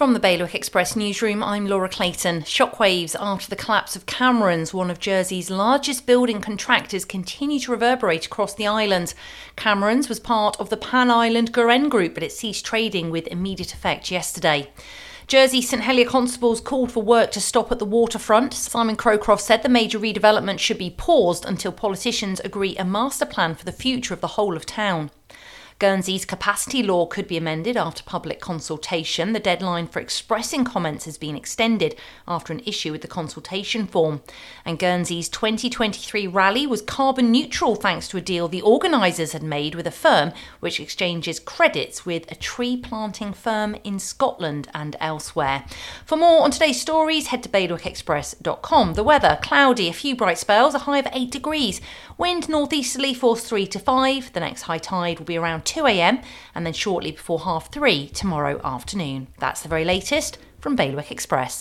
From the Bailiwick Express newsroom, I'm Laura Clayton. Shockwaves after the collapse of Camerons, one of Jersey's largest building contractors, continue to reverberate across the island. Camerons was part of the Pan Island Garenne Group, but it ceased trading with immediate effect yesterday. Jersey St Helier constables called for work to stop at the waterfront. Simon Crowcroft said the major redevelopment should be paused until politicians agree a master plan for the future of the whole of town. Guernsey's capacity law could be amended after public consultation. The deadline for expressing comments has been extended after an issue with the consultation form. And Guernsey's 2023 rally was carbon neutral thanks to a deal the organisers had made with a firm which exchanges credits with a tree planting firm in Scotland and elsewhere. For more on today's stories, head to bailiwickexpress.com. The weather cloudy, a few bright spells, a high of 8 degrees. Wind northeasterly force 3 to 5. The next high tide will be around 2am and then shortly before half 3 tomorrow afternoon. That's the very latest from Bailiwick Express.